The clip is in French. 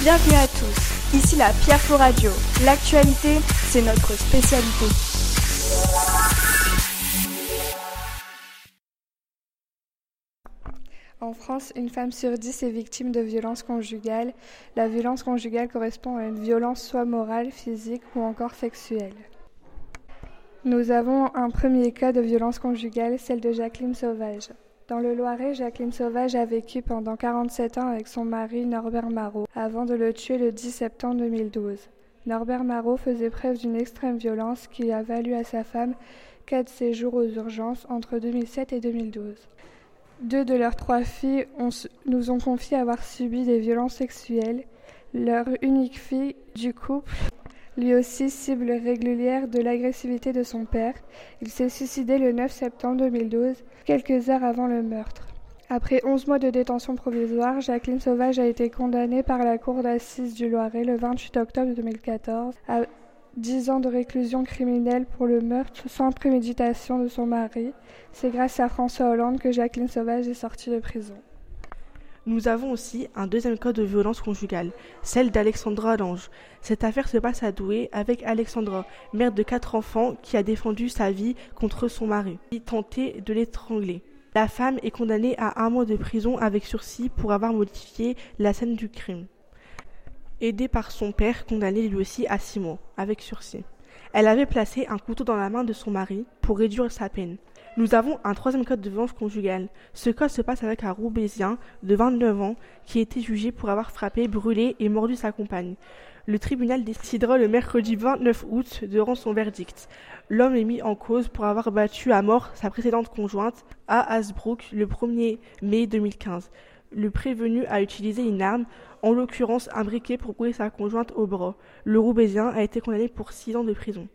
Bienvenue à tous, ici la Pierre Faux Radio. L'actualité, c'est notre spécialité. En France, une femme sur dix est victime de violences conjugales. La violence conjugale correspond à une violence soit morale, physique ou encore sexuelle. Nous avons un premier cas de violence conjugale, celle de Jacqueline Sauvage. Dans le Loiret, Jacqueline Sauvage a vécu pendant 47 ans avec son mari Norbert Marot, avant de le tuer le 10 septembre 2012. Norbert Marot faisait preuve d'une extrême violence qui a valu à sa femme quatre séjours aux urgences entre 2007 et 2012. Deux de leurs trois filles nous ont confié avoir subi des violences sexuelles. Leur unique fille du couple, lui aussi cible régulière de l'agressivité de son père, il s'est suicidé le 9 septembre 2012, quelques heures avant le meurtre. Après 11 mois de détention provisoire, Jacqueline Sauvage a été condamnée par la Cour d'assises du Loiret le 28 octobre 2014 à 10 ans de réclusion criminelle pour le meurtre sans préméditation de son mari. C'est grâce à François Hollande que Jacqueline Sauvage est sortie de prison. Nous avons aussi un deuxième cas de violence conjugale, celle d'Alexandra Lange. Cette affaire se passe à Douai avec Alexandra, mère de quatre enfants, qui a défendu sa vie contre son mari, qui tentait de l'étrangler. La femme est condamnée à un mois de prison avec sursis pour avoir modifié la scène du crime aidée par son père, condamné lui aussi à six mois, avec sursis. Elle avait placé un couteau dans la main de son mari pour réduire sa peine. Nous avons un troisième code de violence conjugale. Ce cas se passe avec un Roubaisien de 29 ans qui était jugé pour avoir frappé, brûlé et mordu sa compagne. Le tribunal décidera le mercredi 29 août de rendre son verdict. L'homme est mis en cause pour avoir battu à mort sa précédente conjointe à Hasbrook le 1er mai 2015 le prévenu a utilisé une arme, en l'occurrence un briquet pour brûler sa conjointe au bras. Le Roubaisien a été condamné pour six ans de prison.